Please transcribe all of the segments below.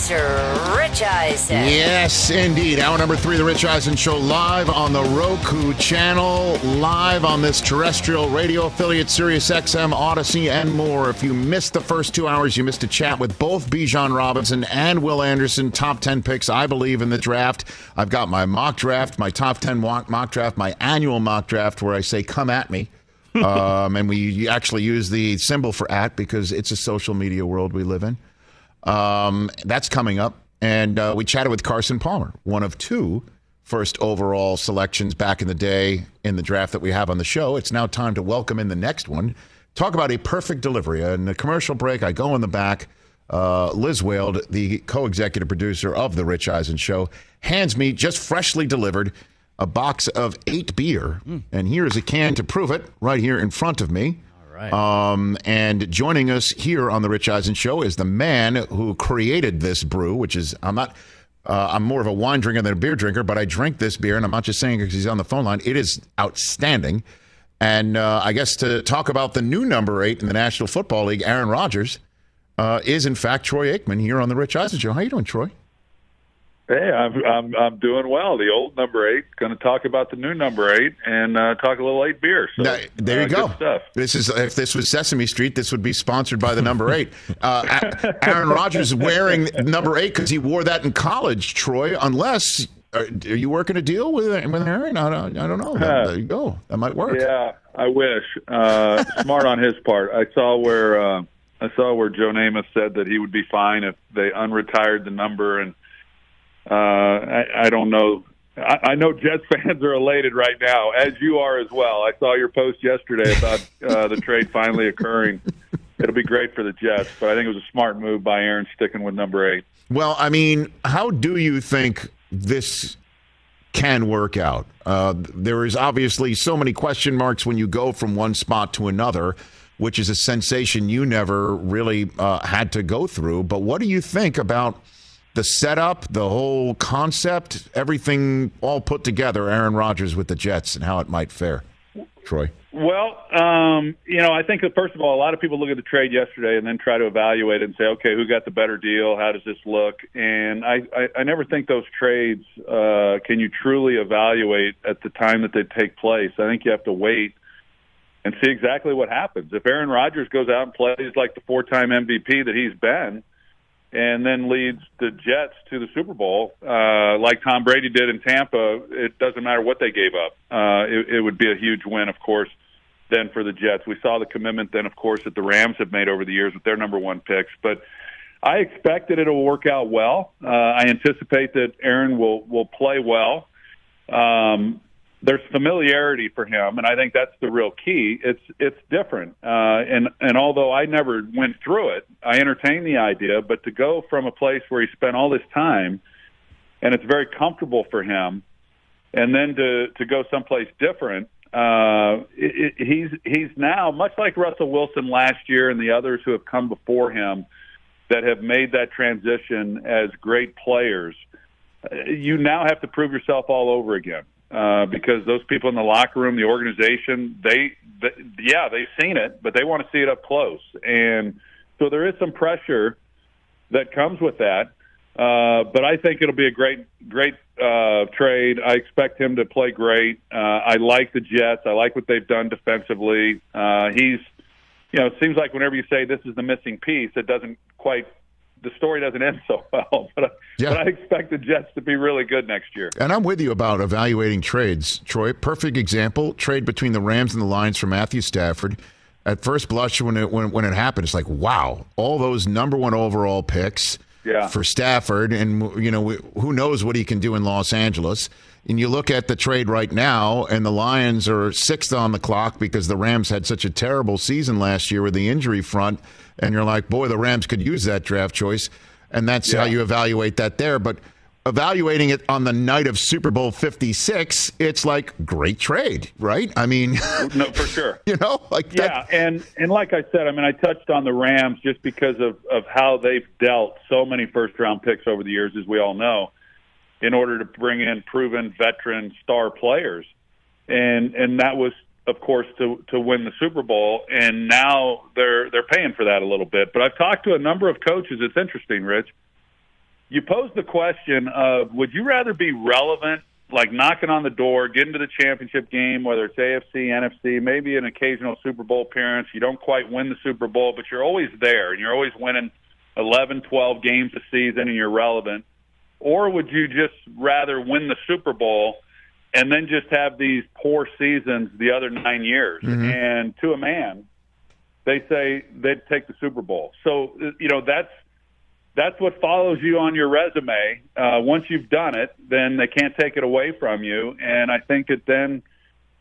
It's Rich Eisen. Yes, indeed. Hour number three, The Rich Eisen Show, live on the Roku channel, live on this terrestrial radio affiliate, Sirius XM, Audacy, and more. If you missed the first two hours, you missed a chat with both Bijan Robinson and Will Anderson, top 10 picks, I believe, in the draft. I've got my mock draft, my top 10 mock, mock draft, my annual mock draft, where I say, come at me. um, and we actually use the symbol for at because it's a social media world we live in. Um, that's coming up. And uh, we chatted with Carson Palmer, one of two first overall selections back in the day in the draft that we have on the show. It's now time to welcome in the next one. Talk about a perfect delivery. In the commercial break, I go in the back. Uh, Liz Wald, the co executive producer of The Rich Eisen Show, hands me just freshly delivered a box of eight beer. And here is a can to prove it right here in front of me. Right. Um, and joining us here on the Rich Eisen Show is the man who created this brew, which is I'm not. Uh, I'm more of a wine drinker than a beer drinker, but I drink this beer, and I'm not just saying because he's on the phone line. It is outstanding. And uh, I guess to talk about the new number eight in the National Football League, Aaron Rodgers, uh, is in fact Troy Aikman here on the Rich Eisen Show. How are you doing, Troy? Hey, I'm I'm I'm doing well. The old number eight. Going to talk about the new number eight and uh, talk a little eight beer. So Now, there you uh, go. This is if this was Sesame Street, this would be sponsored by the number eight. Uh, Aaron Rodgers wearing number eight because he wore that in college. Troy, unless are, are you working a deal with with Aaron? I don't, I don't know. there you go. That might work. Yeah, I wish. Uh, smart on his part. I saw where uh, I saw where Joe Namath said that he would be fine if they unretired the number, and uh, I, I don't know. I, I know Jets fans are elated right now, as you are as well. I saw your post yesterday about uh, the trade finally occurring. It'll be great for the Jets, but I think it was a smart move by Aaron sticking with number eight. Well, I mean, how do you think this can work out? Uh, there is obviously so many question marks when you go from one spot to another, which is a sensation you never really uh, had to go through. But what do you think about the setup, the whole concept, everything all put together? Aaron Rodgers with the Jets and how it might fare, Troy. Well, um, you know, I think that first of all, a lot of people look at the trade yesterday and then try to evaluate it and say, okay, who got the better deal? How does this look? And I, I, I never think those trades uh, can you truly evaluate at the time that they take place. I think you have to wait and see exactly what happens. If Aaron Rodgers goes out and plays like the four-time MVP that he's been, and then leads the Jets to the Super Bowl, uh, like Tom Brady did in Tampa, it doesn't matter what they gave up. Uh, it, it would be a huge win, of course, then for the Jets. We saw the commitment then, of course, that the Rams have made over the years with their number one picks. But I expect that it'll work out well. Uh, I anticipate that Aaron will will play well. Um, there's familiarity for him, and I think that's the real key. It's it's different, uh, and and although I never went through it, I entertained the idea. But to go from a place where he spent all this time, and it's very comfortable for him, and then to to go someplace different, uh, it, it, he's he's now much like Russell Wilson last year and the others who have come before him that have made that transition as great players. Uh, You now have to prove yourself all over again uh, because those people in the locker room, the organization, they, they, yeah, they've seen it, but they want to see it up close, and so there is some pressure that comes with that. Uh, but I think it'll be a great, great uh, trade. I expect him to play great. Uh, I like the Jets. I like what they've done defensively. Uh, he's, you know, it seems like whenever you say this is the missing piece, it doesn't quite. The story doesn't end so well, but, uh, I- Yeah. but I expect the Jets to be really good next year. And I'm with you about evaluating trades, Troy. Perfect example: trade between the Rams and the Lions for Matthew Stafford. At first blush, when it when, when it happened, it's like, wow, all those number one overall picks Yeah. for Stafford, and you know who knows what he can do in Los Angeles. And you look at the trade right now, and the Lions are sixth on the clock because the Rams had such a terrible season last year with the injury front. And you're like, boy, the Rams could use that draft choice. and that's Yeah. how you evaluate that there. But evaluating it on the night of Super Bowl 56, it's like great trade, right? I mean, No, for sure. you know, like Yeah, that. and and like I said, I mean, I touched on the Rams just because of of how they've dealt so many first round picks over the years, as we all know, in order to bring in proven veteran star players, and and that was of course to to win the Super Bowl, and now they're they're paying for that a little bit. But I've talked to a number of coaches. It's interesting, Rich. You pose the question of would you rather be relevant like knocking on the door, getting to the championship game, whether it's AFC, NFC, maybe an occasional Super Bowl appearance. You don't quite win the Super Bowl, but you're always there and you're always winning 11, 12 games a season and you're relevant. Or would you just rather win the Super Bowl and then just have these poor seasons the other nine years? And to a man, they say they'd take the Super Bowl. So, you know, that's that's what follows you on your resume. Uh, once you've done it, then they can't take it away from you. And I think that then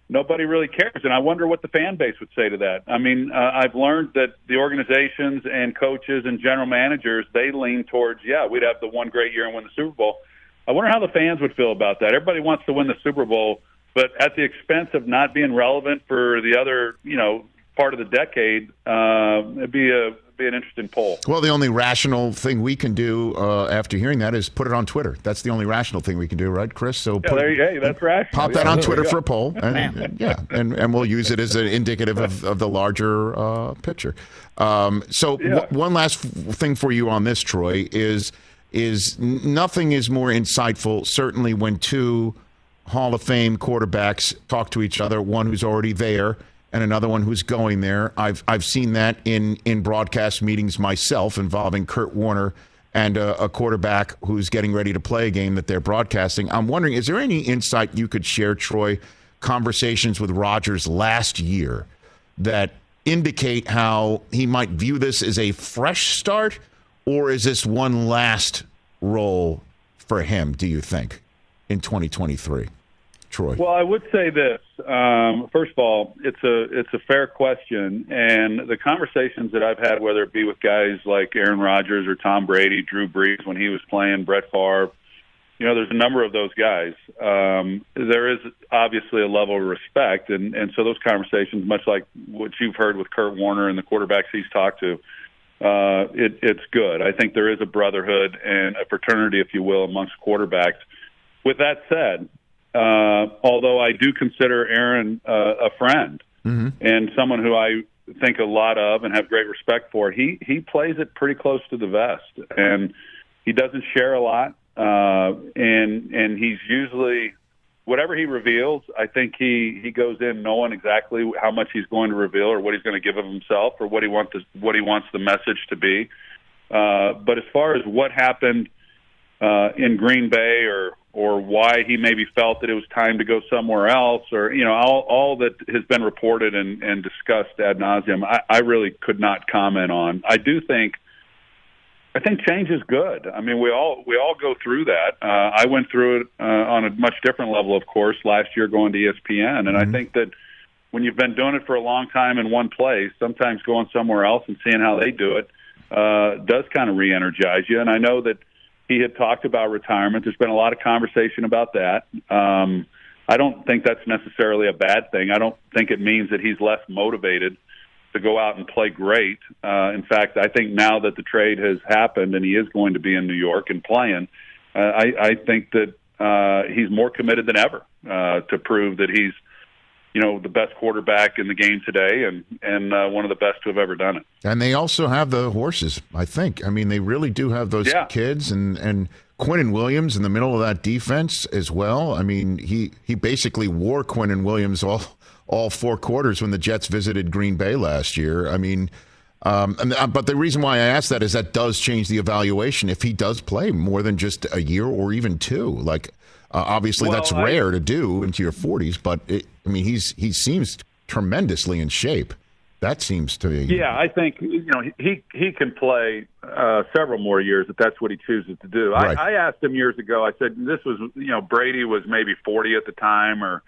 nobody really cares. And I wonder what the fan base would say to that. I mean, uh, I've learned that the organizations and coaches and general managers they lean towards, yeah, we'd have the one great year and win the Super Bowl. I wonder how the fans would feel about that. Everybody wants to win the Super Bowl, but at the expense of not being relevant for the other, you know, part of the decade, uh, it'd be a be an interesting poll. Well, the only rational thing we can do uh, after hearing that is put it on Twitter. That's the only rational thing we can do, right, Chris? So Yeah, put, there you, hey, that's rational. pop that on Twitter for a poll, and, and- yeah, and, and we'll use it as an indicative of, of the larger uh, picture. Um, so Yeah. w- one last f- thing for you on this, Troy, is is nothing is more insightful. Certainly, when two Hall of Fame quarterbacks talk to each other, one who's already there and another one who's going there. I've I've seen that in in broadcast meetings myself involving Kurt Warner and a, a quarterback who's getting ready to play a game that they're broadcasting. I'm wondering, is there any insight you could share, Troy? Conversations with Rodgers last year that indicate how he might view this as a fresh start, or is this one last role for him? Do you think in 2023, Troy? Well, I would say this. Um, first of all, it's a it's a fair question, and the conversations that I've had, whether it be with guys like Aaron Rodgers or Tom Brady, Drew Brees when he was playing, Brett Favre, you know, there's a number of those guys. Um, there is obviously a level of respect, and and so those conversations, much like what you've heard with Kurt Warner and the quarterbacks he's talked to, uh, it, it's good. I think there is a brotherhood and a fraternity, if you will, amongst quarterbacks. With that said, uh, although I do consider Aaron uh, a friend and someone who I think a lot of and have great respect for, he he plays it pretty close to the vest, and he doesn't share a lot, uh, and and he's usually whatever he reveals. I think he he goes in knowing exactly how much he's going to reveal or what he's going to give of himself or what he wants what he wants the message to be. Uh, but as far as what happened uh, in Green Bay or or why he maybe felt that it was time to go somewhere else or you know all all that has been reported and, and discussed ad nauseum I, I really could not comment on. I do think I think change is good. I mean we all we all go through that. Uh, I went through it uh, on a much different level, of course, last year going to ESPN, and I think that when you've been doing it for a long time in one place, sometimes going somewhere else and seeing how they do it uh, does kind of re-energize you. And I know that he had talked about retirement. There's been a lot of conversation about that. Um, I don't think that's necessarily a bad thing. I don't think it means that he's less motivated to go out and play great. Uh, in fact, I think now that the trade has happened and he is going to be in New York and playing, uh, I, I think that uh, he's more committed than ever uh, to prove that he's you know the best quarterback in the game today and and uh, one of the best to have ever done it. And they also have the horses, I think. I mean, they really do have those Yeah. kids and and Quinnen Williams in the middle of that defense as well. I mean, he he basically wore Quinnen Williams all all four quarters when the Jets visited Green Bay last year. I mean, um, and, uh, but the reason why I ask that is that does change the evaluation if he does play more than just a year or even two. Like, uh, obviously Well, that's I- rare to do into your 40s, but it, I mean, he's he seems tremendously in shape. That seems to be Yeah, I think you know he he can play uh, several more years if that's what he chooses to do. Right. I, I asked him years ago. I said this was you know Brady was maybe forty at the time, or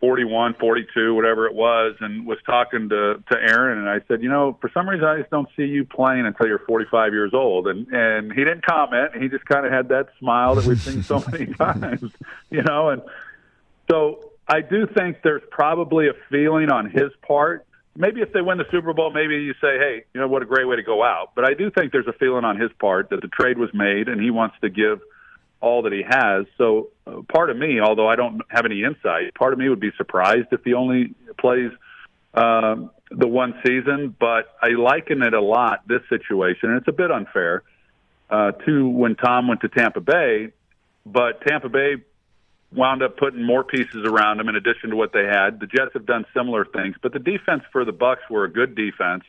41, 42, whatever it was, and was talking to to Aaron, and I said, you know, for some reason I just don't see you playing until you're 45 years old, and and he didn't comment. He just kind of had that smile that we've seen so many times, you know, and so I do think there's probably a feeling on his part. Maybe if they win the Super Bowl, maybe you say, hey, you know, what a great way to go out. But I do think there's a feeling on his part that the trade was made, and he wants to give all that he has. So uh, part of me, although I don't have any insight, part of me would be surprised if he only plays um, the one season. But I liken it a lot this situation, and it's a bit unfair uh, to when Tom went to Tampa Bay. But Tampa Bay wound up putting more pieces around him in addition to what they had. The Jets have done similar things, but the defense for the Bucs were a good defense.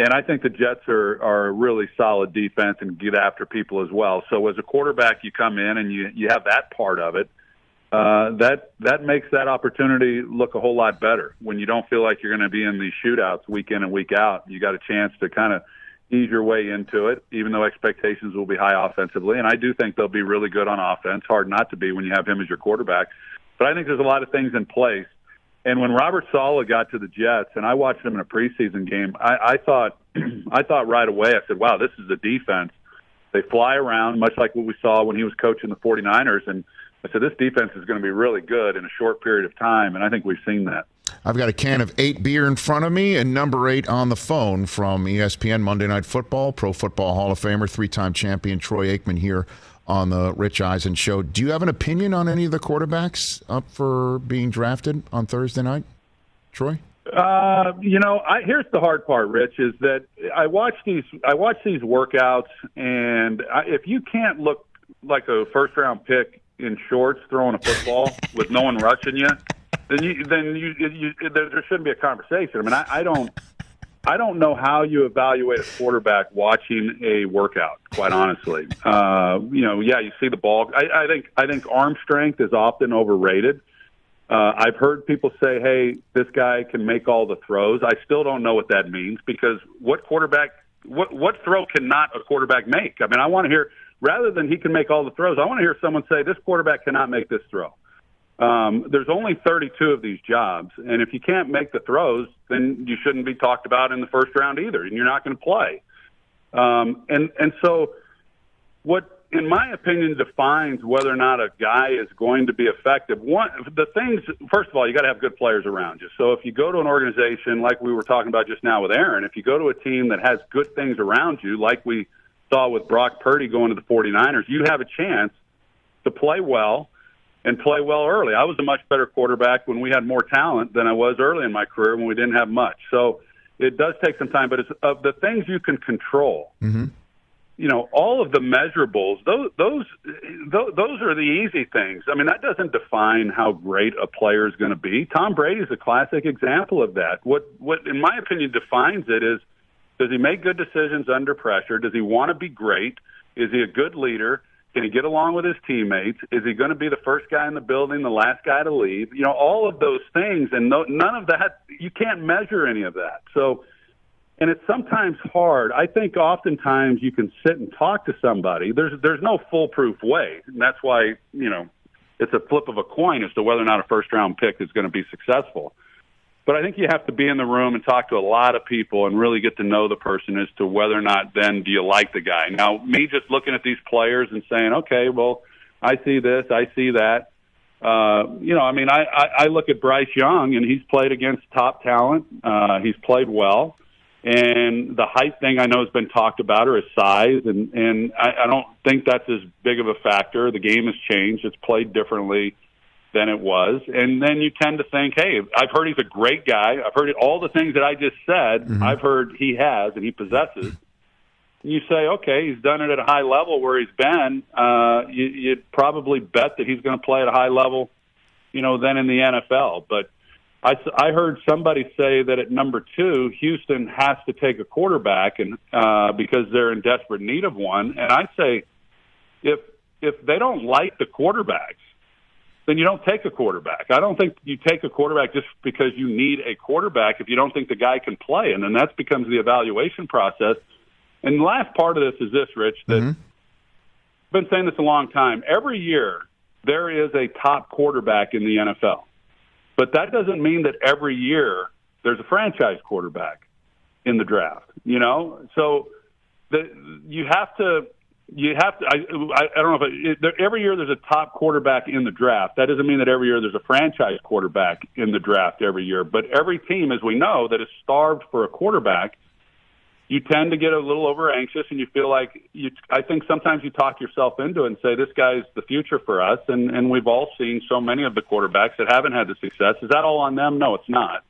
And I think the Jets are are a really solid defense and get after people as well. So as a quarterback, you come in and you you have that part of it. Uh, that that makes that opportunity look a whole lot better when you don't feel like you're going to be in these shootouts week in and week out. You got a chance to kind of ease your way into it, even though expectations will be high offensively. And I do think they'll be really good on offense. Hard not to be when you have him as your quarterback. But I think there's a lot of things in place and when Robert Saleh got to the Jets, and I watched him in a preseason game, I, I thought, I thought right away, I said, "Wow, this is a defense. They fly around, much like what we saw when he was coaching the 49ers." And I said, "This defense is going to be really good in a short period of time," and I think we've seen that. I've got a can of eight beer in front of me and number eight on the phone from ESPN Monday Night Football, Pro Football Hall of Famer, three-time champion Troy Aikman here on the Rich Eisen show. Do you have an opinion on any of the quarterbacks up for being drafted on Thursday night, Troy? Uh, you know, I, here's the hard part, Rich, is that I watch these I watch these workouts, and I, if you can't look like a first round pick in shorts throwing a football with no one rushing you, then you then you, you there, there shouldn't be a conversation. I mean, I, I don't I don't know how you evaluate a quarterback watching a workout. Quite honestly, uh, you know, yeah, you see the ball. I, I think I think arm strength is often overrated. Uh, I've heard people say, "Hey, this guy can make all the throws." I still don't know what that means because what quarterback, what what throw cannot a quarterback make? I mean, I want to hear rather than he can make all the throws. I want to hear someone say, "This quarterback cannot make this throw." Um, there's only 32 of these jobs, and if you can't make the throws, then you shouldn't be talked about in the first round either, and you're not going to play. Um, and and so, what, in my opinion, defines whether or not a guy is going to be effective. One, the things. First of all, you got to have good players around you. So if you go to an organization like we were talking about just now with Aaron, if you go to a team that has good things around you, like we saw with Brock Purdy going to the 49ers, you have a chance to play well and play well early. I was a much better quarterback when we had more talent than I was early in my career when we didn't have much. So it does take some time, but it's of the things you can control. Mm-hmm. You know, all of the measurables; those those those are the easy things. I mean, that doesn't define how great a player is going to be. Tom Brady is a classic example of that. What what, in my opinion, defines it is: does he make good decisions under pressure? Does he want to be great? Is he a good leader? Can he get along with his teammates? Is he going to be the first guy in the building, the last guy to leave? You know, all of those things, and no, none of that. You can't measure any of that. So, and it's sometimes hard. I think oftentimes you can sit and talk to somebody. There's there's no foolproof way, and that's why you know it's a flip of a coin as to whether or not a first round pick is going to be successful. But I think you have to be in the room and talk to a lot of people and really get to know the person as to whether or not then do you like the guy. Now, me just looking at these players and saying, okay, well, I see this, I see that. Uh, you know, I mean, I, I, I look at Bryce Young and he's played against top talent. Uh, he's played well. And the height thing I know has been talked about or his size, and and I, I don't think that's as big of a factor. The game has changed; it's played differently than it was. And then you tend to think, hey, I've heard he's a great guy. I've heard all the things that I just said, mm-hmm. I've heard he has and he possesses. You say, okay, he's done it at a high level where he's been. Uh, you, you'd probably bet that he's going to play at a high level, you know, then in the NFL. But I, I heard somebody say that at number two, Houston has to take a quarterback, and uh, because they're in desperate need of one. And I say, if if they don't like the quarterbacks, then you don't take a quarterback. I don't think you take a quarterback just because you need a quarterback if you don't think the guy can play, and then that becomes the evaluation process. And the last part of this is this, Rich, that mm-hmm. I've been saying this a long time. Every year there is a top quarterback in the NFL. but that doesn't mean that every year there's a franchise quarterback in the draft. You know, so the, you have to you have to. I, I, don't know if it, every year there's a top quarterback in the draft. That doesn't mean that every year there's a franchise quarterback in the draft every year. But every team, as we know, that is starved for a quarterback, you tend to get a little over anxious, and you feel like you. I think sometimes you talk yourself into it and say, "This guy's the future for us." And and we've all seen so many of the quarterbacks that haven't had the success. Is that all on them? No, it's not.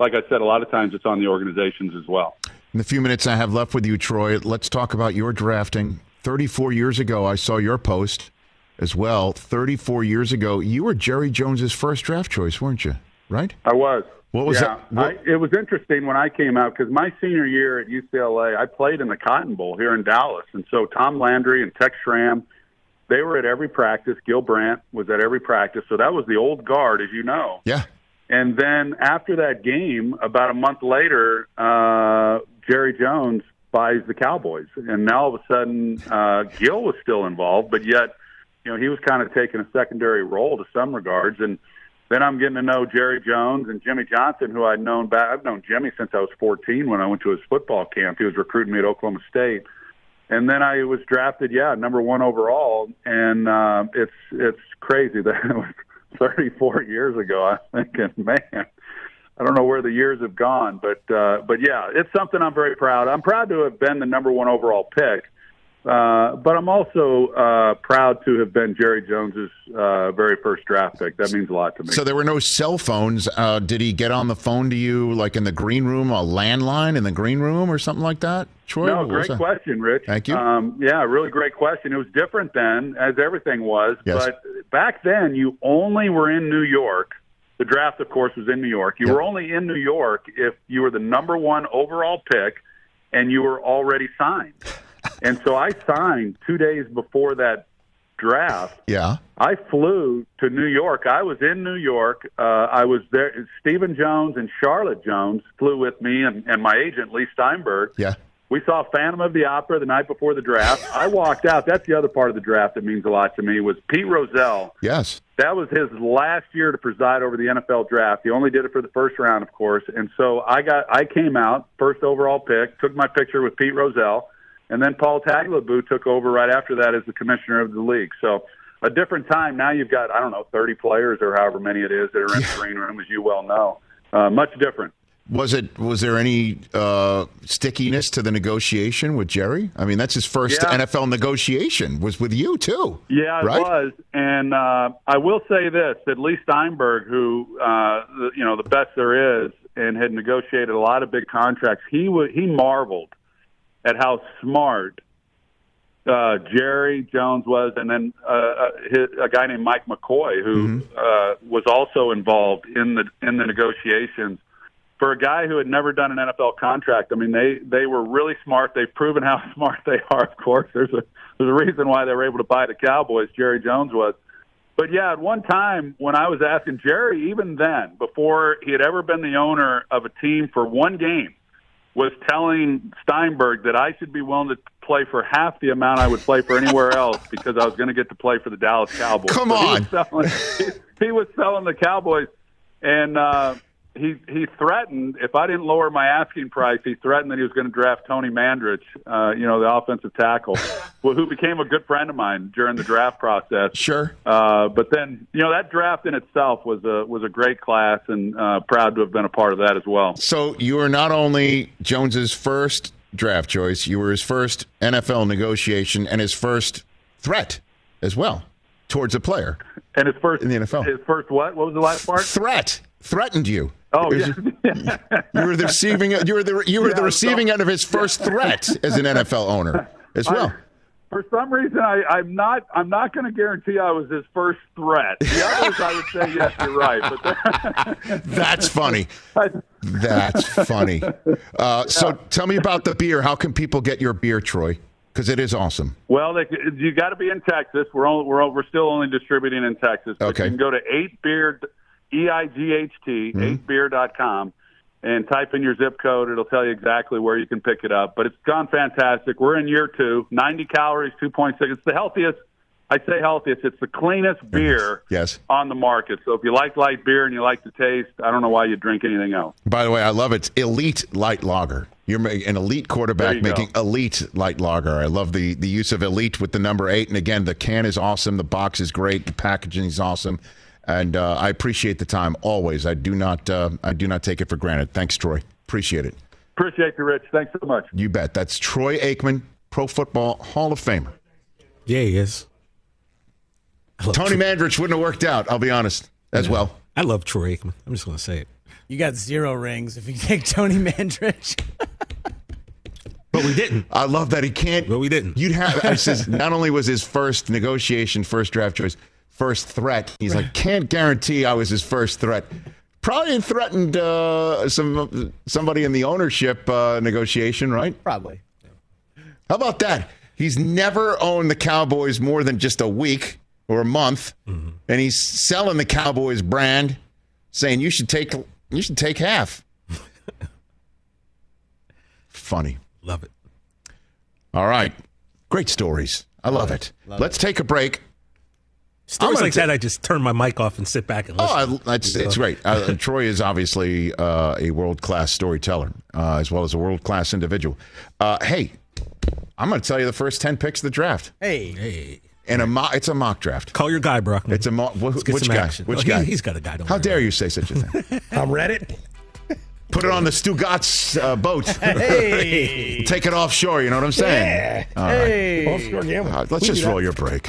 Like I said, a lot of times it's on the organizations as well. In the few minutes I have left with you, Troy, let's talk about your drafting 34 years ago, I saw your post as well. 34 years ago, you were Jerry Jones's first draft choice, weren't you? Right? I was. What was yeah. that? What? I, it was interesting when I came out because my senior year at UCLA, I played in the Cotton Bowl here in Dallas, and so Tom Landry and Tex Schramm, they were at every practice. Gil Brandt was at every practice, so that was the old guard, as you know. Yeah. And then after that game, about a month later, uh, Jerry Jones buys the Cowboys, and now all of a sudden uh, Gil was still involved, but yet you know he was kind of taking a secondary role to some regards, and then I'm getting to know Jerry Jones and Jimmy Johnson, who I'd known back. I've known Jimmy since I was 14 when I went to his football camp. He was recruiting me at Oklahoma State, and then I was drafted, yeah, number one overall, and uh, it's it's crazy that it was 34 years ago. I'm thinking, man I don't know where the years have gone, but uh, but yeah, it's something I'm very proud. I'm proud to have been the number one overall pick, uh, but I'm also uh, proud to have been Jerry Jones's uh, very first draft pick. That means a lot to me. So there were no cell phones. Uh, did he get on the phone to you, like in the green room, a landline in the green room, or something like that? Troy, no, great question, Rich. Thank you. Um, yeah, really great question. It was different then, as everything was. Yes. But back then, you only were in New York the draft, of course, was in New York. You Yep. were only in New York if you were the number one overall pick and you were already signed. and so I signed two days before that draft. Yeah. I flew to New York. I was in New York. Uh, I was there. Stephen Jones and Charlotte Jones flew with me, and, and my agent Leigh Steinberg. Yeah. We saw Phantom of the Opera the night before the draft. I walked out. That's the other part of the draft that means a lot to me. Was Pete Rozelle? Yes. That was his last year to preside over the NFL draft. He only did it for the first round, of course. And so I got, I came out first overall pick, took my picture with Pete Rozelle, and then Paul Tagliabue took over right after that as the commissioner of the league. So a different time. Now you've got, I don't know, 30 players or however many it is that are in the green room, as you well know. Uh, much different. Was it? Was there any uh, stickiness to the negotiation with Jerry? I mean, that's his first Yeah. NFL negotiation. Was with you too. Yeah, it right? was, and uh, I will say this: that Leigh Steinberg, who uh, the- you know the best there is, and had negotiated a lot of big contracts, he he marveled at how smart uh, Jerry Jones was, and then uh, uh, his, a guy named Mike McCoy, who uh, was also involved in the in the negotiations. For a guy who had never done an NFL contract, I mean, they they were really smart. They've proven how smart they are. Of course, there's a there's a reason why they were able to buy the Cowboys. Jerry Jones was. But yeah, at one time when I was asking Jerry, even then, before he had ever been the owner of a team for one game, was telling Steinberg that I should be willing to play for half the amount I would play for anywhere else because I was going to get to play for the Dallas Cowboys. Come So he on. was selling, he, he was selling the Cowboys, and uh, he he threatened if I didn't lower my asking price, he threatened that he was going to draft Tony Mandarich, uh, you know, the offensive tackle, who became a good friend of mine during the draft process. Sure. Uh, but then, you know, that draft in itself was a was a great class, and uh, proud to have been a part of that as well. So you were not only Jones's first draft choice, you were his first NFL negotiation and his first threat as well towards a player. And his first In the NFL. his first what? What was the last part? Threat threatened you. Oh was- yeah, You were the receiving. You were the you were the receiving so- end of his first threat as an NFL owner as well. For some reason, I, I'm not. I'm not going to guarantee I was his first threat. The others, I would say yes, you're right. But That's funny. That's funny. Uh, so tell me about the beer. How can people get your beer, Troy? Because it is awesome. well, they, you got to be in Texas. We're only, we're we're still only distributing in Texas. But Okay. You can go to eight beer, e i g h t Mm-hmm. dot com, and type in your zip code. It'll tell you exactly where you can pick it up. But it's gone fantastic. We're in year two. Ninety calories, two point six. It's the healthiest I say healthiest. It's the cleanest beer Yes. on the market. So if you like light beer and you like the taste, I don't know why you drink anything else. By the way, I love it. It's elite light lager. You're an elite quarterback making go. elite light lager. I love the the use of elite with the number eight. And again, the can is awesome. The box is great. The packaging is awesome. And uh, I appreciate the time always. I do not uh, I do not take it for granted. Thanks, Troy. Appreciate it. Appreciate you, Rich. Thanks so much. You bet. That's Troy Aikman, Pro Football Hall of Famer. Yeah, he is. Tony Troy- Mandarich wouldn't have worked out. I'll be honest as well. I love Troy Aikman. I'm just going to say it. You got zero rings if you take Tony Mandarich. But we didn't. I love that he can't. But we didn't. You'd have. I says not only was his first negotiation, first draft choice, first threat. He's like, can't guarantee I was his first threat. Probably threatened uh, some somebody in the ownership uh, negotiation, right? Probably. How about that? He's never owned the Cowboys more than just a week or a month, and he's selling the Cowboys brand, saying you should take you should take half. Funny. Love it. All right. Great stories. I love it. Let's take a break. Stories gonna like ta- that, I just turn my mic off and sit back and listen. Oh, I, it's, it's great. Uh, Troy is obviously uh, a world class storyteller uh, as well as a world class individual. Uh, hey, I'm going to tell you the first 10 picks of the draft. Hey, hey, And a mo- it's a mock draft. call your guy, Brock. It's a mock. Wh- which some guy? action. Which Oh, he- guy? he's got a guy, don't How worry dare about you say such a thing? I'm Reddit. Put it on the Stugotz uh, boat. hey, Take it offshore. You know what I'm saying? Yeah. All right. hey. Offshore gambling. Uh, let's We just do that. roll your break.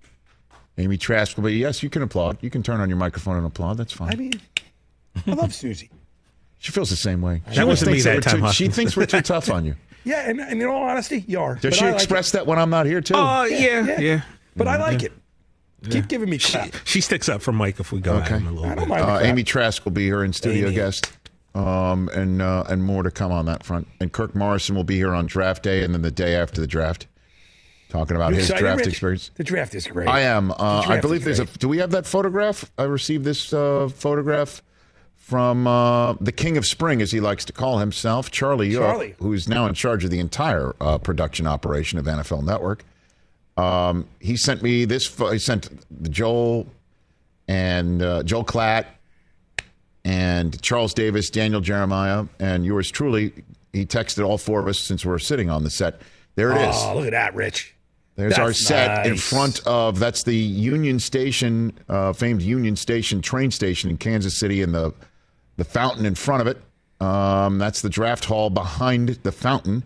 Amy Trask will be, yes, you can applaud. You can turn on your microphone and applaud. That's fine. I mean, I love Suzy. She feels the same way. She That always wasn't me thinks that that we're time, too- huh? She thinks we're too tough on you. Yeah, and, and in all honesty, you are. Does she I like express it. that when I'm not here too? Oh, yeah, yeah. yeah. But I like it. Keep giving me She, crap. she sticks up for Mike if we go Okay. at him a little I don't mind Uh. Amy Trask will be here in studio Amy. guest, um, and uh, and more to come on that front. And Kirk Morrison will be here on draft day, and then the day after the draft, talking about You his excited, draft Rich? experience. The draft is great. I am. Uh, I believe there's a. Do we have that photograph? I received this uh, photograph from uh, the King of Spring, as he likes to call himself, Charlie Yook, Charlie. who's now in charge of the entire uh, production operation of NFL Network. Um, he sent me this. Pho- he sent Joel and uh, Joel Klatt and Charles Davis, Daniel Jeremiah, and yours truly. He texted all four of us since we're sitting on the set. There it is. Oh, look at that, Rich. There's our That's set in front of that's the Union Station, uh, famed Union Station train station in Kansas City, and the the fountain in front of it. Um, that's the draft hall behind the fountain,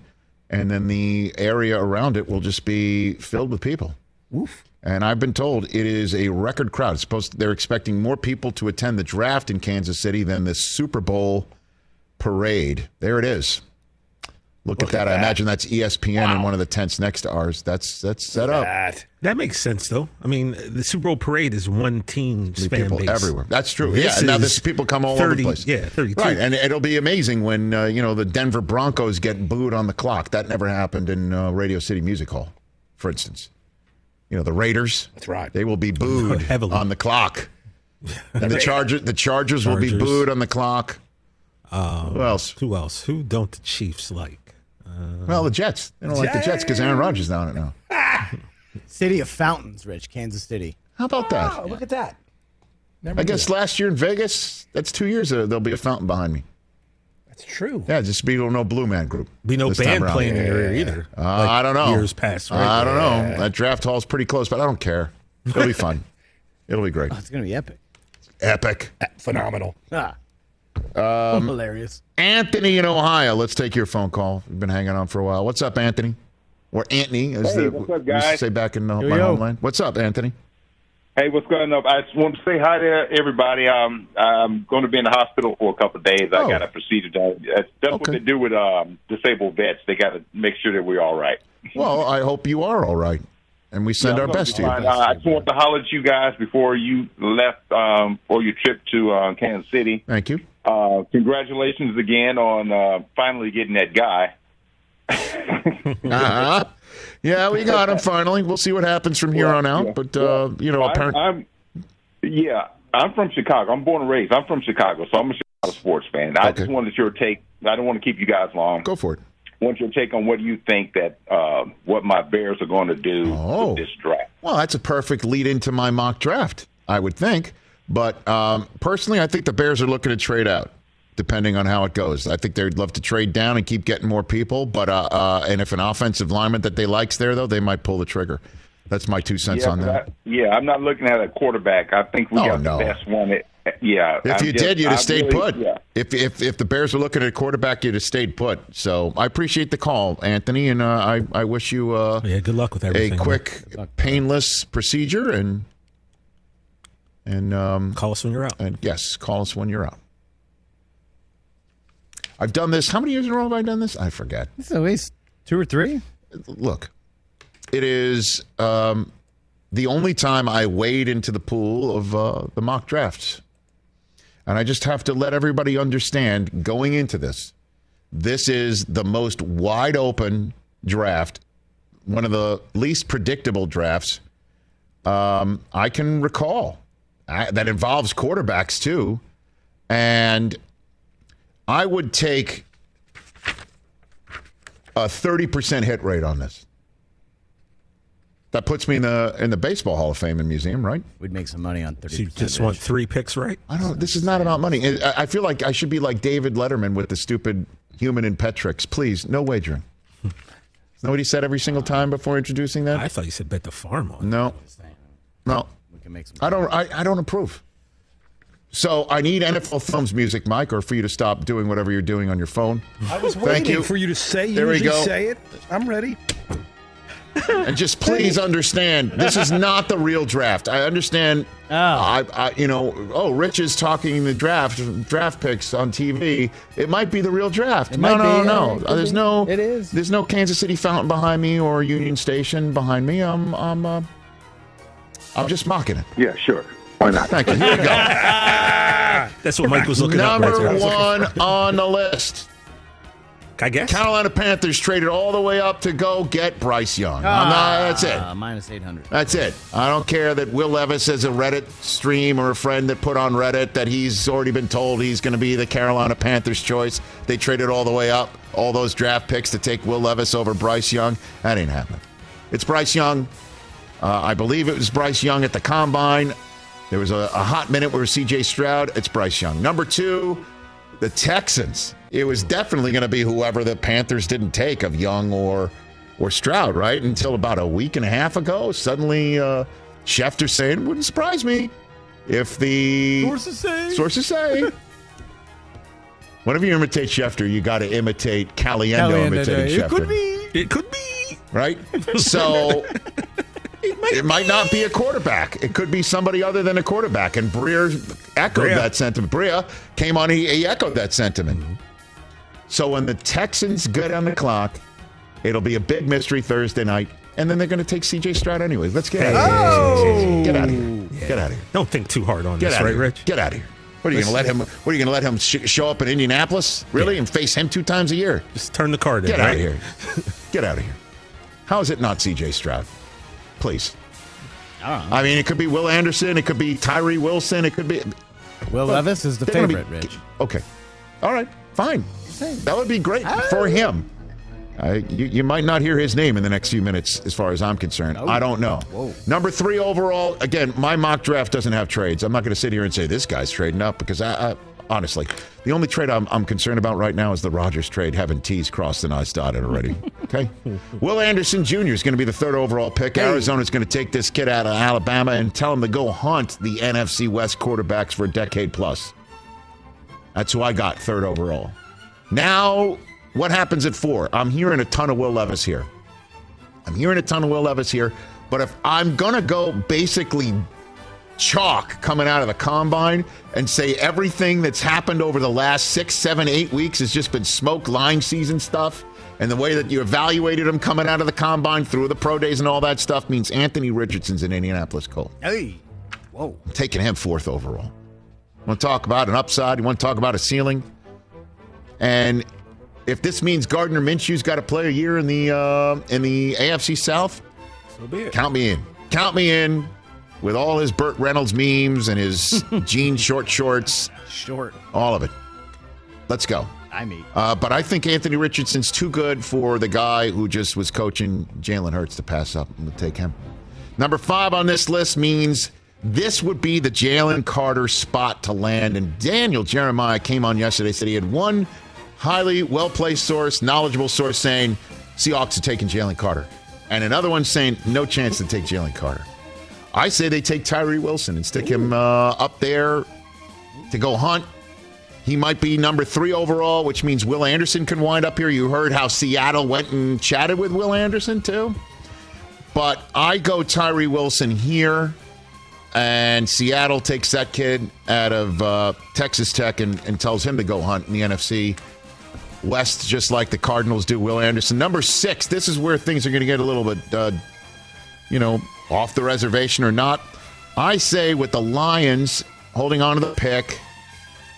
and then the area around it will just be filled with people. And I've been told it is a record crowd. It's supposed they're expecting more people to attend the draft in Kansas City than the Super Bowl parade. There it is. Look, at that. I imagine that's ESPN in one of the tents next to ours. That's that's set up. That. That makes sense, though. I mean, the Super Bowl parade is one team's fan people base. everywhere. That's true. This yeah, now this people come all over the place. yeah, 32. Right, and it'll be amazing when uh, you know the Denver Broncos get booed on the clock. That never happened in uh, Radio City Music Hall, for instance. You know the Raiders. That's right. They will be booed Heavily. on the clock. And the Chargers, the Chargers, will be booed on the clock. Who else? Who else? Who don't the Chiefs like? Well, the Jets. They don't like the Jets because Aaron Rodgers is on it now. City of Fountains, Rich, Kansas City. How about that? Oh, look at that. Never I knew guess that. last year in Vegas, that's two years ago. There'll be a fountain behind me. that's true. Yeah, just be no Blue Man Group. Be no this time band around. playing in your ear either. Uh, Like I don't know. Years past, right? I don't know. That draft hall's pretty close, but I don't care. It'll be fun. It'll be great. Oh, it's going to be epic. Epic. Phenomenal. Ah. Um, Hilarious. Anthony in Ohio. Let's take your phone call. We've been hanging on for a while. What's up, Anthony? Or Anthony, as Hey, the what's up, we used to guys? say back in Yo, my yo. homeland. What's up, Anthony? Hey, what's going on? I just want to say hi to everybody. Um, I'm going to be in the hospital for a couple of days. Oh. I got a procedure done. That's, that's what they do with um, disabled vets. They got to make sure that we're all right. Well, I hope you are all right, and we send Yeah, our best to you. fine. Uh, I just want to holler at you guys before you left um, for your trip to uh, Kansas City. Thank you. Uh, congratulations again on uh, finally getting that guy. Uh-huh. Yeah, we got him finally. We'll see what happens from here on out. But uh, you know, apparently, I'm, yeah, I'm from Chicago. I'm born and raised. I'm from Chicago, so I'm a Chicago sports fan. I Okay. just wanted your take. I don't want to keep you guys long. go for it. want your take on what you think that uh, what my Bears are going to do Oh. with this draft. Well, that's a perfect lead into my mock draft, I would think. But um, personally, I think the Bears are looking to trade out, depending on how it goes. I think they'd love to trade down and keep getting more people. But uh, uh, and if an offensive lineman that they likes there, though, they might pull the trigger. That's my two cents Yeah, on that. I, yeah, I'm not looking at a quarterback. I think we Oh, got no. the best one. At, yeah, If I'm you just- did, you'd have I stayed really- put. Yeah. If, if if the Bears were looking at a quarterback, you'd have stayed put. So I appreciate the call, Anthony, and uh, I I wish you uh, Yeah, good luck with everything. a quick, painless procedure, and and um, Call us when you're out. and yes, call us when you're out. I've done this. How many years in a row have I done this? I forget. It's at least two or three. Look, it is um, the only time I wade into the pool of uh, the mock drafts. And I just have to let everybody understand going into this, this is the most wide open draft, one of the least predictable drafts um, I can recall. I, that involves quarterbacks too. And I would take a 30% hit rate on this. That puts me in the in the baseball Hall of Fame and museum, right? We'd make some money on 30 So you just want three picks, right? I don't. This is not about money. I I feel like I should be like David Letterman with the stupid human in Petrix. Please, no wagering. Isn't that what he said every single time before introducing that? I thought you said bet the farm on. No, no. We can make some I don't. I, I don't approve. So I need NFL Films music, Mike, or for you to stop doing whatever you're doing on your phone. I was Thank waiting you. for you to say. You There we go. say it. I'm ready. And just please understand, this is not the real draft. I understand. Oh. I, I, you know, oh, Rich is talking the draft, draft picks on TV. It might be the real draft. It no, no, be, no. yeah, Uh, there's be. no. It is. There's no Kansas City fountain behind me or Union Station behind me. I'm, I'm, uh, I'm just mocking it. Yeah, sure. Why not? Thank you. Here you go. That's what Mike was looking up. Number right one on the list. I guess. Carolina Panthers traded all the way up to go get Bryce Young. I'm not- that's it. Uh, minus 800. That's it. I don't care that Will Levis is a Reddit stream or a friend that put on Reddit that he's already been told he's going to be the Carolina Panthers choice. They traded all the way up, all those draft picks to take Will Levis over Bryce Young. That ain't happening. It's Bryce Young. Uh, I believe it was Bryce Young at the combine. There was a, a hot minute where CJ Stroud. It's Bryce Young. Number two, the Texans. It was definitely going to be whoever the Panthers didn't take of Young or or Stroud, right? Until about a week and a half ago, suddenly uh, Schefter saying, wouldn't surprise me if the Sources say. sources say. Whenever you imitate Schefter, you got to imitate Caliendo, Caliendo, imitating it Schefter could be. It could be. right? So it might, not be a quarterback. It could be somebody other than a quarterback. And Breer echoed Breer. that sentiment. Breer came on, he, he echoed that sentiment. So when the Texans get on the clock, it'll be a big mystery Thursday night. And then they're going to take CJ Stroud anyway. Let's get out of here. Oh! Get out of here. Get out of here. Don't think too hard on Get this, right, here. Rich? Get out of here. What are you going to let him? What are you going to let him sh- show up in Indianapolis? Really, and face him two times a year? Just turn the card in. Get out right? of here. Get out of here. How is it not CJ Stroud? Please. I mean, it could be Will Anderson. It could be Tyree Wilson. It could be. Will Levis is the They're be- favorite, Rich. Okay. All right. Fine. That would be great for him. Uh, you, you might not hear his name in the next few minutes, as far as I'm concerned. I don't know. Number three overall. Again, my mock draft doesn't have trades. I'm not going to sit here and say this guy's trading up because I, I honestly, the only trade I'm, I'm concerned about right now is the Rodgers trade, having T's crossed and I's dotted already. Okay. Will Anderson Jr. is going to be the third overall pick. Arizona's going to take this kid out of Alabama and tell him to go hunt the NFC West quarterbacks for a decade plus. That's who I got third overall. Now, what happens at four? I'm hearing a ton of Will Levis here. I'm hearing a ton of Will Levis here. But if I'm going to go basically chalk coming out of the combine and say everything that's happened over the last six, seven, eight weeks has just been smoke line season stuff, and the way that you evaluated him coming out of the combine through the pro days and all that stuff means Anthony Richardson's in Indianapolis Colt. Hey. Whoa. I'm taking him fourth overall. Want to talk about an upside? You want to talk about a ceiling? And if this means Gardner Minshew's got to play a year in the uh, in the AFC South, So be it. count me in. Count me in with all his Burt Reynolds memes and his jean short shorts, Short. all of it. Let's go. I mean. Uh, but I think Anthony Richardson's too good for the guy who just was coaching Jalen Hurts to pass up. I'm going to take him. Number five on this list means this would be the Jalen Carter spot to land. And Daniel Jeremiah came on yesterday, said he had one highly well placed source, knowledgeable source saying Seahawks are taking Jalen Carter, and another one saying no chance to take Jalen Carter. I say they take Tyree Wilson and stick him uh, up there to go hunt. He might be number three overall, which means Will Anderson can wind up here. You heard how Seattle went and chatted with Will Anderson, too. But I go Tyree Wilson here, and Seattle takes that kid out of uh, Texas Tech and, and tells him to go hunt in the NFC West, just like the Cardinals do. Will Anderson. Number six, this is where things are going to get a little bit, uh, you know, off the reservation or not. I say with the Lions holding on to the pick.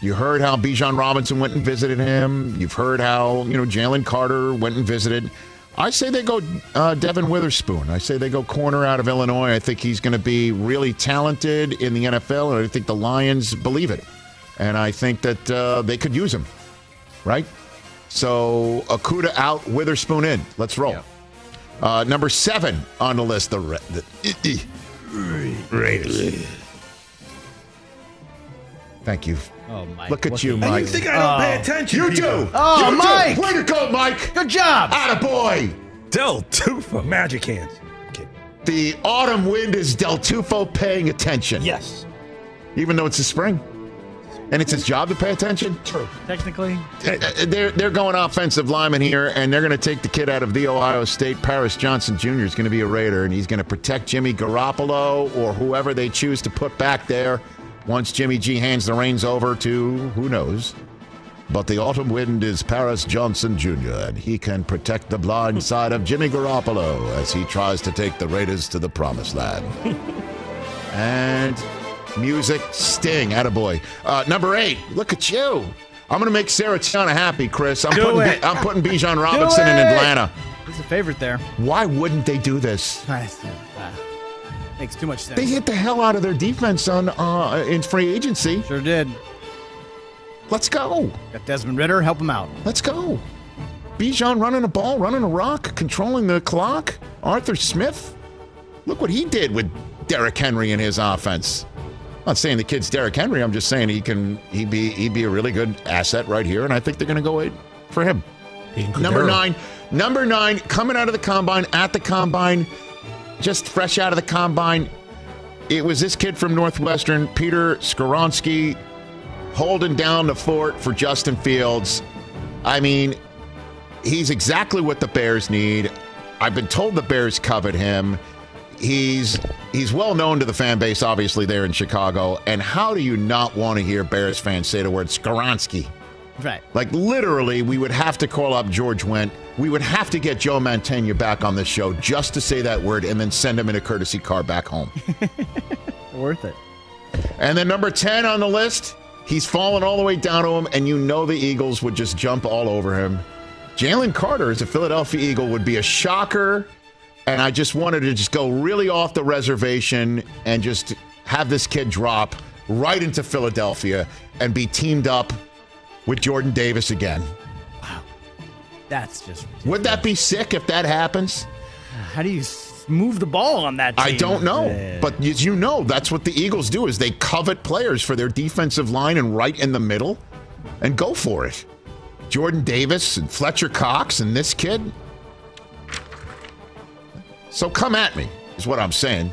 You heard how Bijan Robinson went and visited him. You've heard how you know Jalen Carter went and visited. I say they go uh, Devin Witherspoon. I say they go corner out of Illinois. I think he's going to be really talented in the NFL, and I think the Lions believe it. And I think that uh, they could use him, right? So Okudah out, Witherspoon in. Let's roll. Uh, number seven on the list, the, Ra- the Raiders. Thank you. Oh, Mike. Look at What's you, the- Mike. And you think I don't pay attention? You people. do. Oh, you do. Mike. Way to go, Mike. Good job. Attaboy. Del Tufo. Magic hands. Okay. The autumn wind is Del Tufo paying attention. Yes. Even though it's the spring. And it's his job to pay attention. True. Technically. They're, they're going offensive lineman here, and they're going to take the kid out of the Ohio State. Paris Johnson Jr. is going to be a Raider, and he's going to protect Jimmy Garoppolo or whoever they choose to put back there once Jimmy G hands the reins over to who knows. But the autumn wind is Paris Johnson Jr., and he can protect the blind side of Jimmy Garoppolo as he tries to take the Raiders to the promised land. and music, Sting, attaboy. Uh, number eight, look at you. I'm going to make Sarah Tiana happy, Chris. I'm Do putting, it. I'm putting Bijan Robinson in. Atlanta. He's a favorite there. Why wouldn't they do this? Uh, makes too much sense. They hit the hell out of their defense on uh, in free agency. Sure did. Let's go. Got Desmond Ridder. Help him out. Let's go. Bijan running a ball, running a rock, controlling the clock. Arthur Smith. Look what he did with Derrick Henry in his offense. I'm not saying the kid's Derrick Henry. I'm just saying he can he be he be a really good asset right here, and I think they're going to go wait for him. Number nine. Number nine, coming out of the combine, at the combine, just fresh out of the combine. It was this kid from Northwestern, Peter Skoronski, holding down the fort for Justin Fields. I mean, he's exactly what the Bears need. I've been told the Bears covet him. He's he's well known to the fan base, obviously there in Chicago. And how do you not want to hear Bears fans say the word Skoronski? Right. Like literally, we would have to call up George Wendt. We would have to get Joe Mantegna back on this show just to say that word, and then send him in a courtesy car back home. Worth it. and then number ten on the list, he's fallen all the way down to him, and you know the Eagles would just jump all over him. Jalen Carter as a Philadelphia Eagle would be a shocker, and I just wanted to just go really off the reservation and just have this kid drop right into Philadelphia and be teamed up with Jordan Davis again. Wow. That's just. Would that be sick if that happens? How do you move the ball on that? Team? I don't know, Yeah. but as you know, that's what the Eagles do is they covet players for their defensive line and right in the middle and go for it. Jordan Davis and Fletcher Cox and this kid. So come at me, is what I'm saying.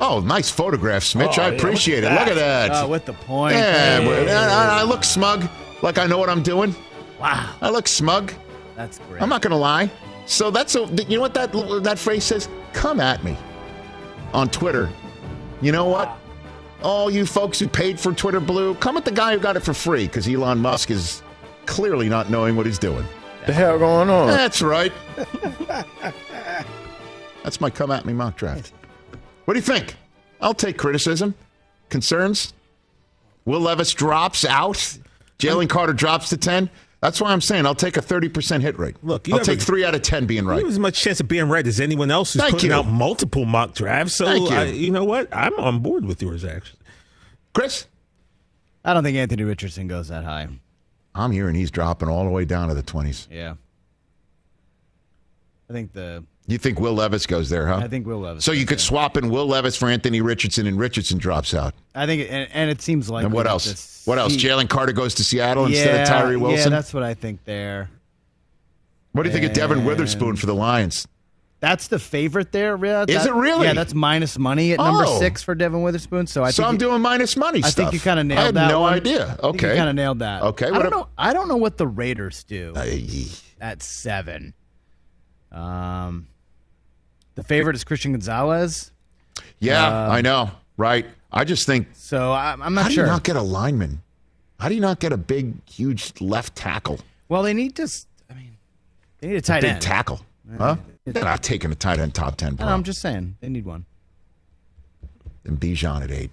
Oh, nice photograph, Smitch. Oh, I yeah, appreciate look it. Look at that. Uh, with the point. yeah, Hey. I, I look smug, like I know what I'm doing. Wow. I look smug. That's great. I'm not going to lie. So that's a, you know what that that phrase says? Come at me on Twitter. You know what? All you folks who paid for Twitter Blue, come at the guy who got it for free because Elon Musk is clearly not knowing what he's doing. The hell going on? That's right. That's my come at me mock draft. What do you think? I'll take criticism, concerns. Will Levis drops out. Jalen Carter drops to 10. That's why I'm saying I'll take a 30% hit rate. Look, you I'll take a- three out of 10 being You right. have as much chance of being right as anyone else who's Thank putting you. out multiple mock drafts. So, Thank you. I, you know what? I'm on board with yours, actually. Chris? I don't think Anthony Richardson goes that high. I'm hearing he's dropping all the way down to the 20s. Yeah. I think the. You think Will Levis goes there, huh? I think Will Levis. So you could there. swap in Will Levis for Anthony Richardson, and Richardson drops out. I think, and, and it seems like. And what else? What else? Jalen Carter goes to Seattle instead of Tyree Wilson. Yeah, that's what I think there. what do you think of Devin Witherspoon for the Lions? That's the favorite there. Yeah, Is that- it really? Yeah, that's minus money at number Oh. six for Devin Witherspoon. So I so I'm you- doing minus money I stuff. think you kind of nailed I had that. no one. idea. Okay. you kind of nailed that. Okay, I don't ab- know. I don't know what the Raiders do Ay. at seven. Um, the favorite is Christian Gonzalez. Yeah, Um, I know. Right. I just think So I, I'm not. how not do you not get a lineman? How do you not get a big, huge left tackle? well, they need to. I mean, they need a tight big end. tackle. Huh? They're not taking a tight end top 10, bro. No, I'm just saying they need one. and Bijan at eight.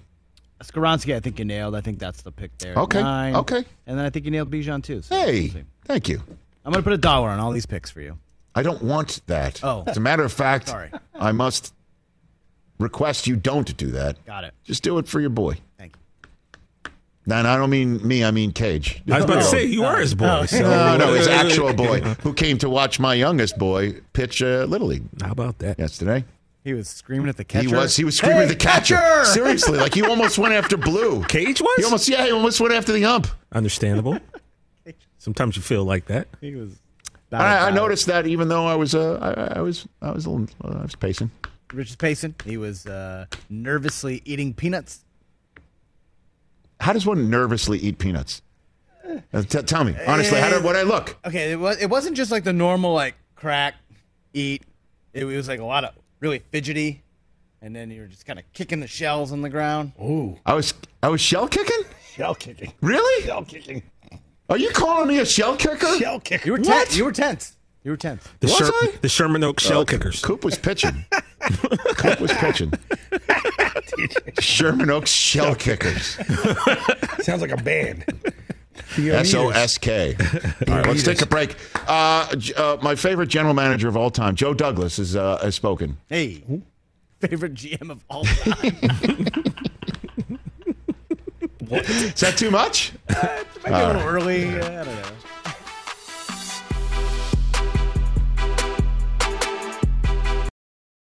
Skoronski, I think you nailed. I think that's the pick there. Okay, nine. okay. And then I think you nailed Bijan too. So Hey, thank you. I'm going to put a dollar on all these picks for you. I don't want that. Oh. As a matter of fact, Sorry. I must request you don't do that. Got it. Just do it for your boy. Thank you. And I don't mean me, I mean Cage. I was about to say you are his boy. so- No, no, his actual boy who came to watch my youngest boy pitch uh, Little League How about that? yesterday. He was screaming at the catcher. He was he was screaming at the catcher. Seriously, like he almost went after Blue. Cage was He almost yeah, he almost went after the ump. understandable. Sometimes you feel like that. He was. I, I noticed that even though I was uh, I, I was I was a little uh, I was pacing. Richard Payson. He was uh, nervously eating peanuts. How does one nervously eat peanuts? Uh, t- tell me honestly, how did what I look? Okay, it was. It wasn't just like the normal like crack, eat. It, was like a lot of really fidgety, and then you were just kind of kicking the shells on the ground. Ooh, I was I was shell kicking. shell kicking. Really? Shell kicking. Are you calling me a shell kicker? Shell kicker. You were What? tense. You were tense. You were tense. The, Was Sher- I? the Sherman Oaks Shell Kickers. Coop was pitching. Coop was pitching. Sherman Oaks Shell Kickers. Sounds like a band. S O S K. All right, let's take a break. Uh, uh, my favorite general manager of all time, Joe Douglas, is, uh, has spoken. Hey, favorite GM of all time. Is that too much? Maybe a little early. uh, I don't know.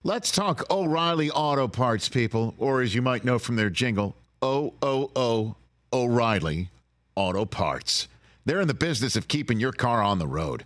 Let's talk O'Reilly Auto Parts, people, or as you might know from their jingle, O O O O'Reilly Auto Parts. They're in the business of keeping your car on the road.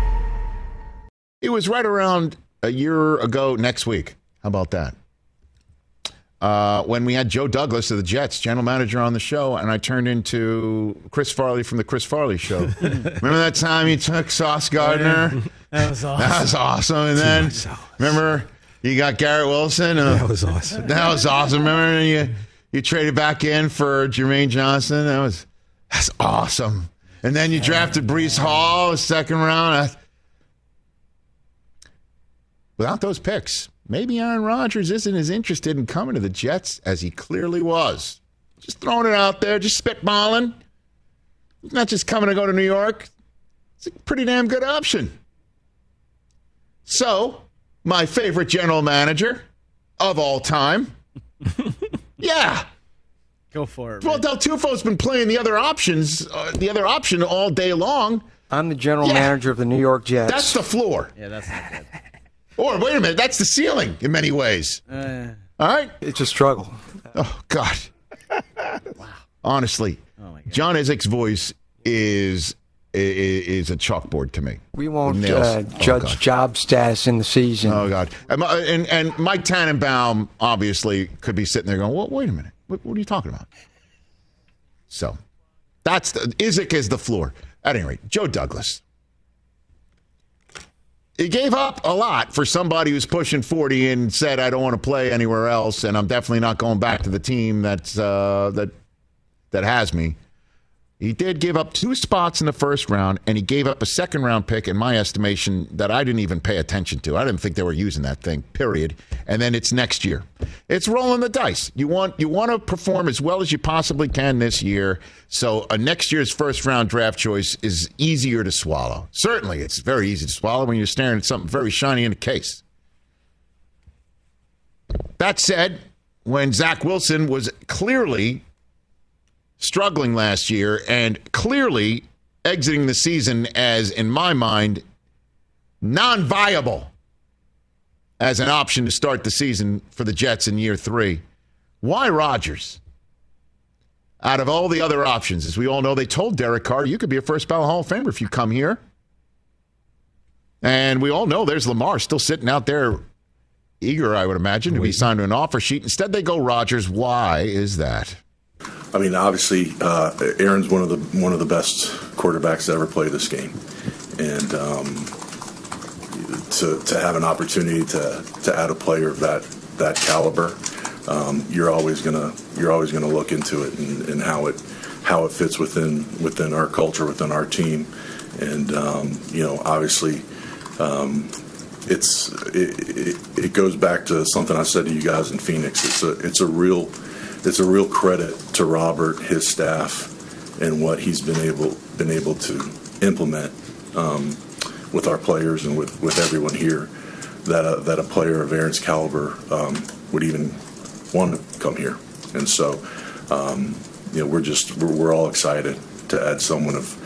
It was right around a year ago next week. How about that? Uh, when we had Joe Douglas of the Jets, general manager, on the show, and I turned into Chris Farley from the Chris Farley Show. remember that time you took Sauce Gardner? That was awesome. That was awesome. And then remember you got Garrett Wilson. Uh, That was awesome. that was awesome. Remember you you traded back in for Jermaine Johnson. That was that's awesome. And then you drafted Breece Hall, second round. Without those picks, maybe Aaron Rodgers isn't as interested in coming to the Jets as he clearly was. Just throwing it out there, just spitballing. He's not just coming to go to New York. It's a pretty damn good option. So, my favorite general manager of all time. yeah. Go for it. Well. Del Tufo's been playing the other options, uh, the other option all day long. I'm the general Yeah. manager of the New York Jets. That's the floor. yeah, that's not good. Or wait a minute, that's the ceiling in many ways. Uh, All right. it's a struggle. Oh God. Wow. Honestly, Oh, my God. John Idzik's voice is is, is a chalkboard to me. We won't uh, Oh, judge God. job status in the season. Oh God. And, and and Mike Tannenbaum obviously could be sitting there going, "Well, wait a minute. What, what are you talking about?" So, that's the Isaac is the floor. At any rate, Joe Douglas. He gave up a lot for somebody who's pushing 40 and said, I don't want to play anywhere else, and I'm definitely not going back to the team that's, uh, that, that has me. He did give up two spots in the first round, and he gave up a second round pick, in my estimation, that I didn't even pay attention to. I didn't think they were using that thing, period. And then it's next year. It's rolling the dice. You want you want to perform as well as you possibly can this year. So a next year's first round draft choice is easier to swallow. Certainly, it's very easy to swallow when you're staring at something very shiny in a case. That said, when Zach Wilson was clearly struggling last year and clearly exiting the season as, in my mind, non viable as an option to start the season for the Jets in year three. Why Rodgers? Out of all the other options, as we all know, they told Derek Carr, you could be a first ballot Hall of Famer if you come here. And we all know there's Lamar still sitting out there, eager, I would imagine, to be signed to an offer sheet. Instead, they go Rodgers. Why is that? I mean, obviously, uh, Aaron's one of the one of the best quarterbacks to ever play this game, and um, to to have an opportunity to to add a player of that that caliber, um, you're always gonna you're always gonna look into it and, and how it how it fits within within our culture, within our team, and um, you know, obviously. Um, it's it, it, it goes back to something I said to you guys in Phoenix. It's a it's a real it's a real credit to Robert, his staff, and what he's been able been able to implement um, with our players and with, with everyone here. That a, that a player of Aaron's caliber um, would even want to come here, and so um, you know we're just we're, we're all excited to add someone of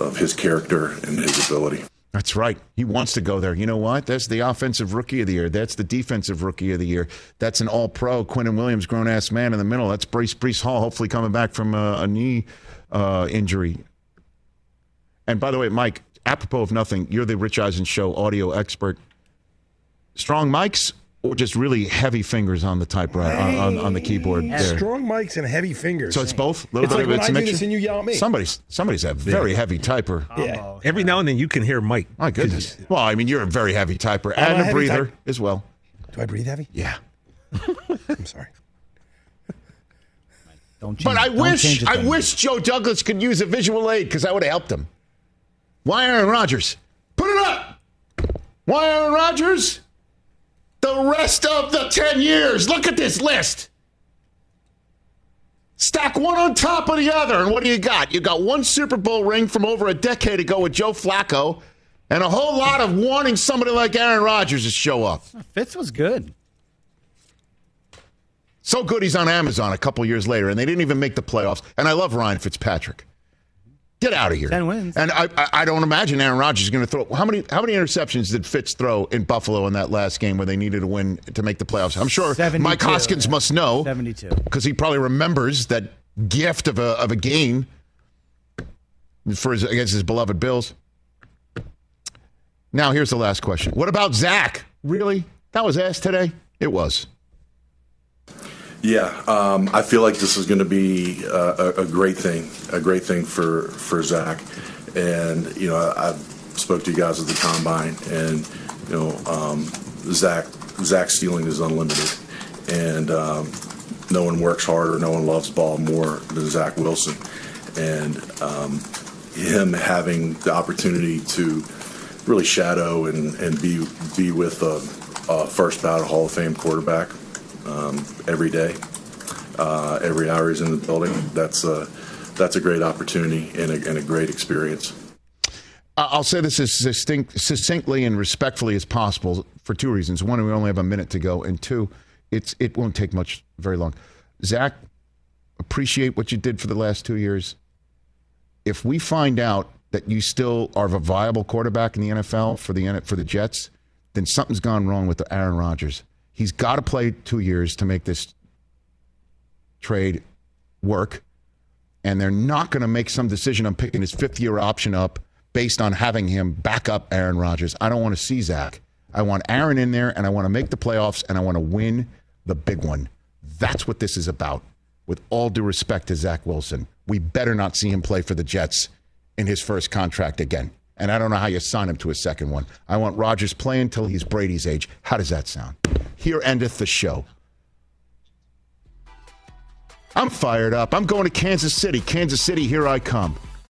of his character and his ability. That's right. He wants to go there. You know what? That's the offensive rookie of the year. That's the defensive rookie of the year. That's an all pro. Quinnen Williams, grown ass man in the middle. That's Brace Breece Hall, hopefully coming back from a, a knee uh, injury. And by the way, Mike, apropos of nothing, you're the Rich Eisen Show audio expert. Strong mics or just really heavy fingers on the typewriter, uh, on, on, on the keyboard there? Strong mics and heavy fingers. So it's both? A little It's bit like of when it's I a do this and you yell at me. Somebody's, somebody's a very heavy typer. Yeah. Every now and then you can hear Mike. My goodness. Well, I mean, you're a very heavy typer I'm and a a breather type- as well. Do I breathe heavy? Yeah. I'm sorry. Don't But I don't wish it I then. wish Joe Douglas could use a visual aid because I would have helped him. Why Aaron Rodgers? Put it up. Why Aaron Rodgers? The rest of the 10 years. Look at this list. Stack one on top of the other. And what do you got? You got one Super Bowl ring from over a decade ago with Joe Flacco and a whole lot of wanting somebody like Aaron Rodgers to show up. Fitz was good. So good he's on Amazon a couple years later, and they didn't even make the playoffs. And I love Ryan Fitzpatrick. Get out of here. Ten wins. And I, I, I don't imagine Aaron Rodgers is going to throw. How many how many interceptions did Fitz throw in Buffalo in that last game where they needed to win to make the playoffs? I'm sure 72. Mike Hoskins must know 72. because he probably remembers that gift of a of a game for his, against his beloved Bills. Now here's the last question. What about Zach? Really? That was asked today. It was. Yeah, um, I feel like this is going to be uh, a, a great thing, a great thing for for Zach. And you know, I, I spoke to you guys at the combine, and you know, um, Zach Zach's ceiling is unlimited, and um, no one works harder, no one loves ball more than Zach Wilson, and um, him having the opportunity to really shadow and, and be be with a, a first ballot Hall of Fame quarterback um, every day, uh, every hour he's in the building. That's a that's a great opportunity and a, and a great experience. I'll say this as succinct, succinctly and respectfully as possible for two reasons. One, we only have a minute to go, and two, it's it won't take much, very long. Zach, appreciate what you did for the last two years. If we find out that you still are a viable quarterback in the NFL for the for the Jets, then something's gone wrong with the Aaron Rodgers. He's got to play two years to make this trade work and they're not going to make some decision on picking his fifth year option up based on having him back up Aaron Rodgers. I don't want to see Zach. I want Aaron in there, and I want to make the playoffs, and I want to win the big one. That's what this is about. With all due respect to Zach Wilson, we better not see him play for the Jets in his first contract again. And I don't know how you sign him to a second one. I want Rodgers playing till he's Brady's age. How does that sound? Here endeth the show. I'm fired up. I'm going to Kansas City. Kansas City, here I come.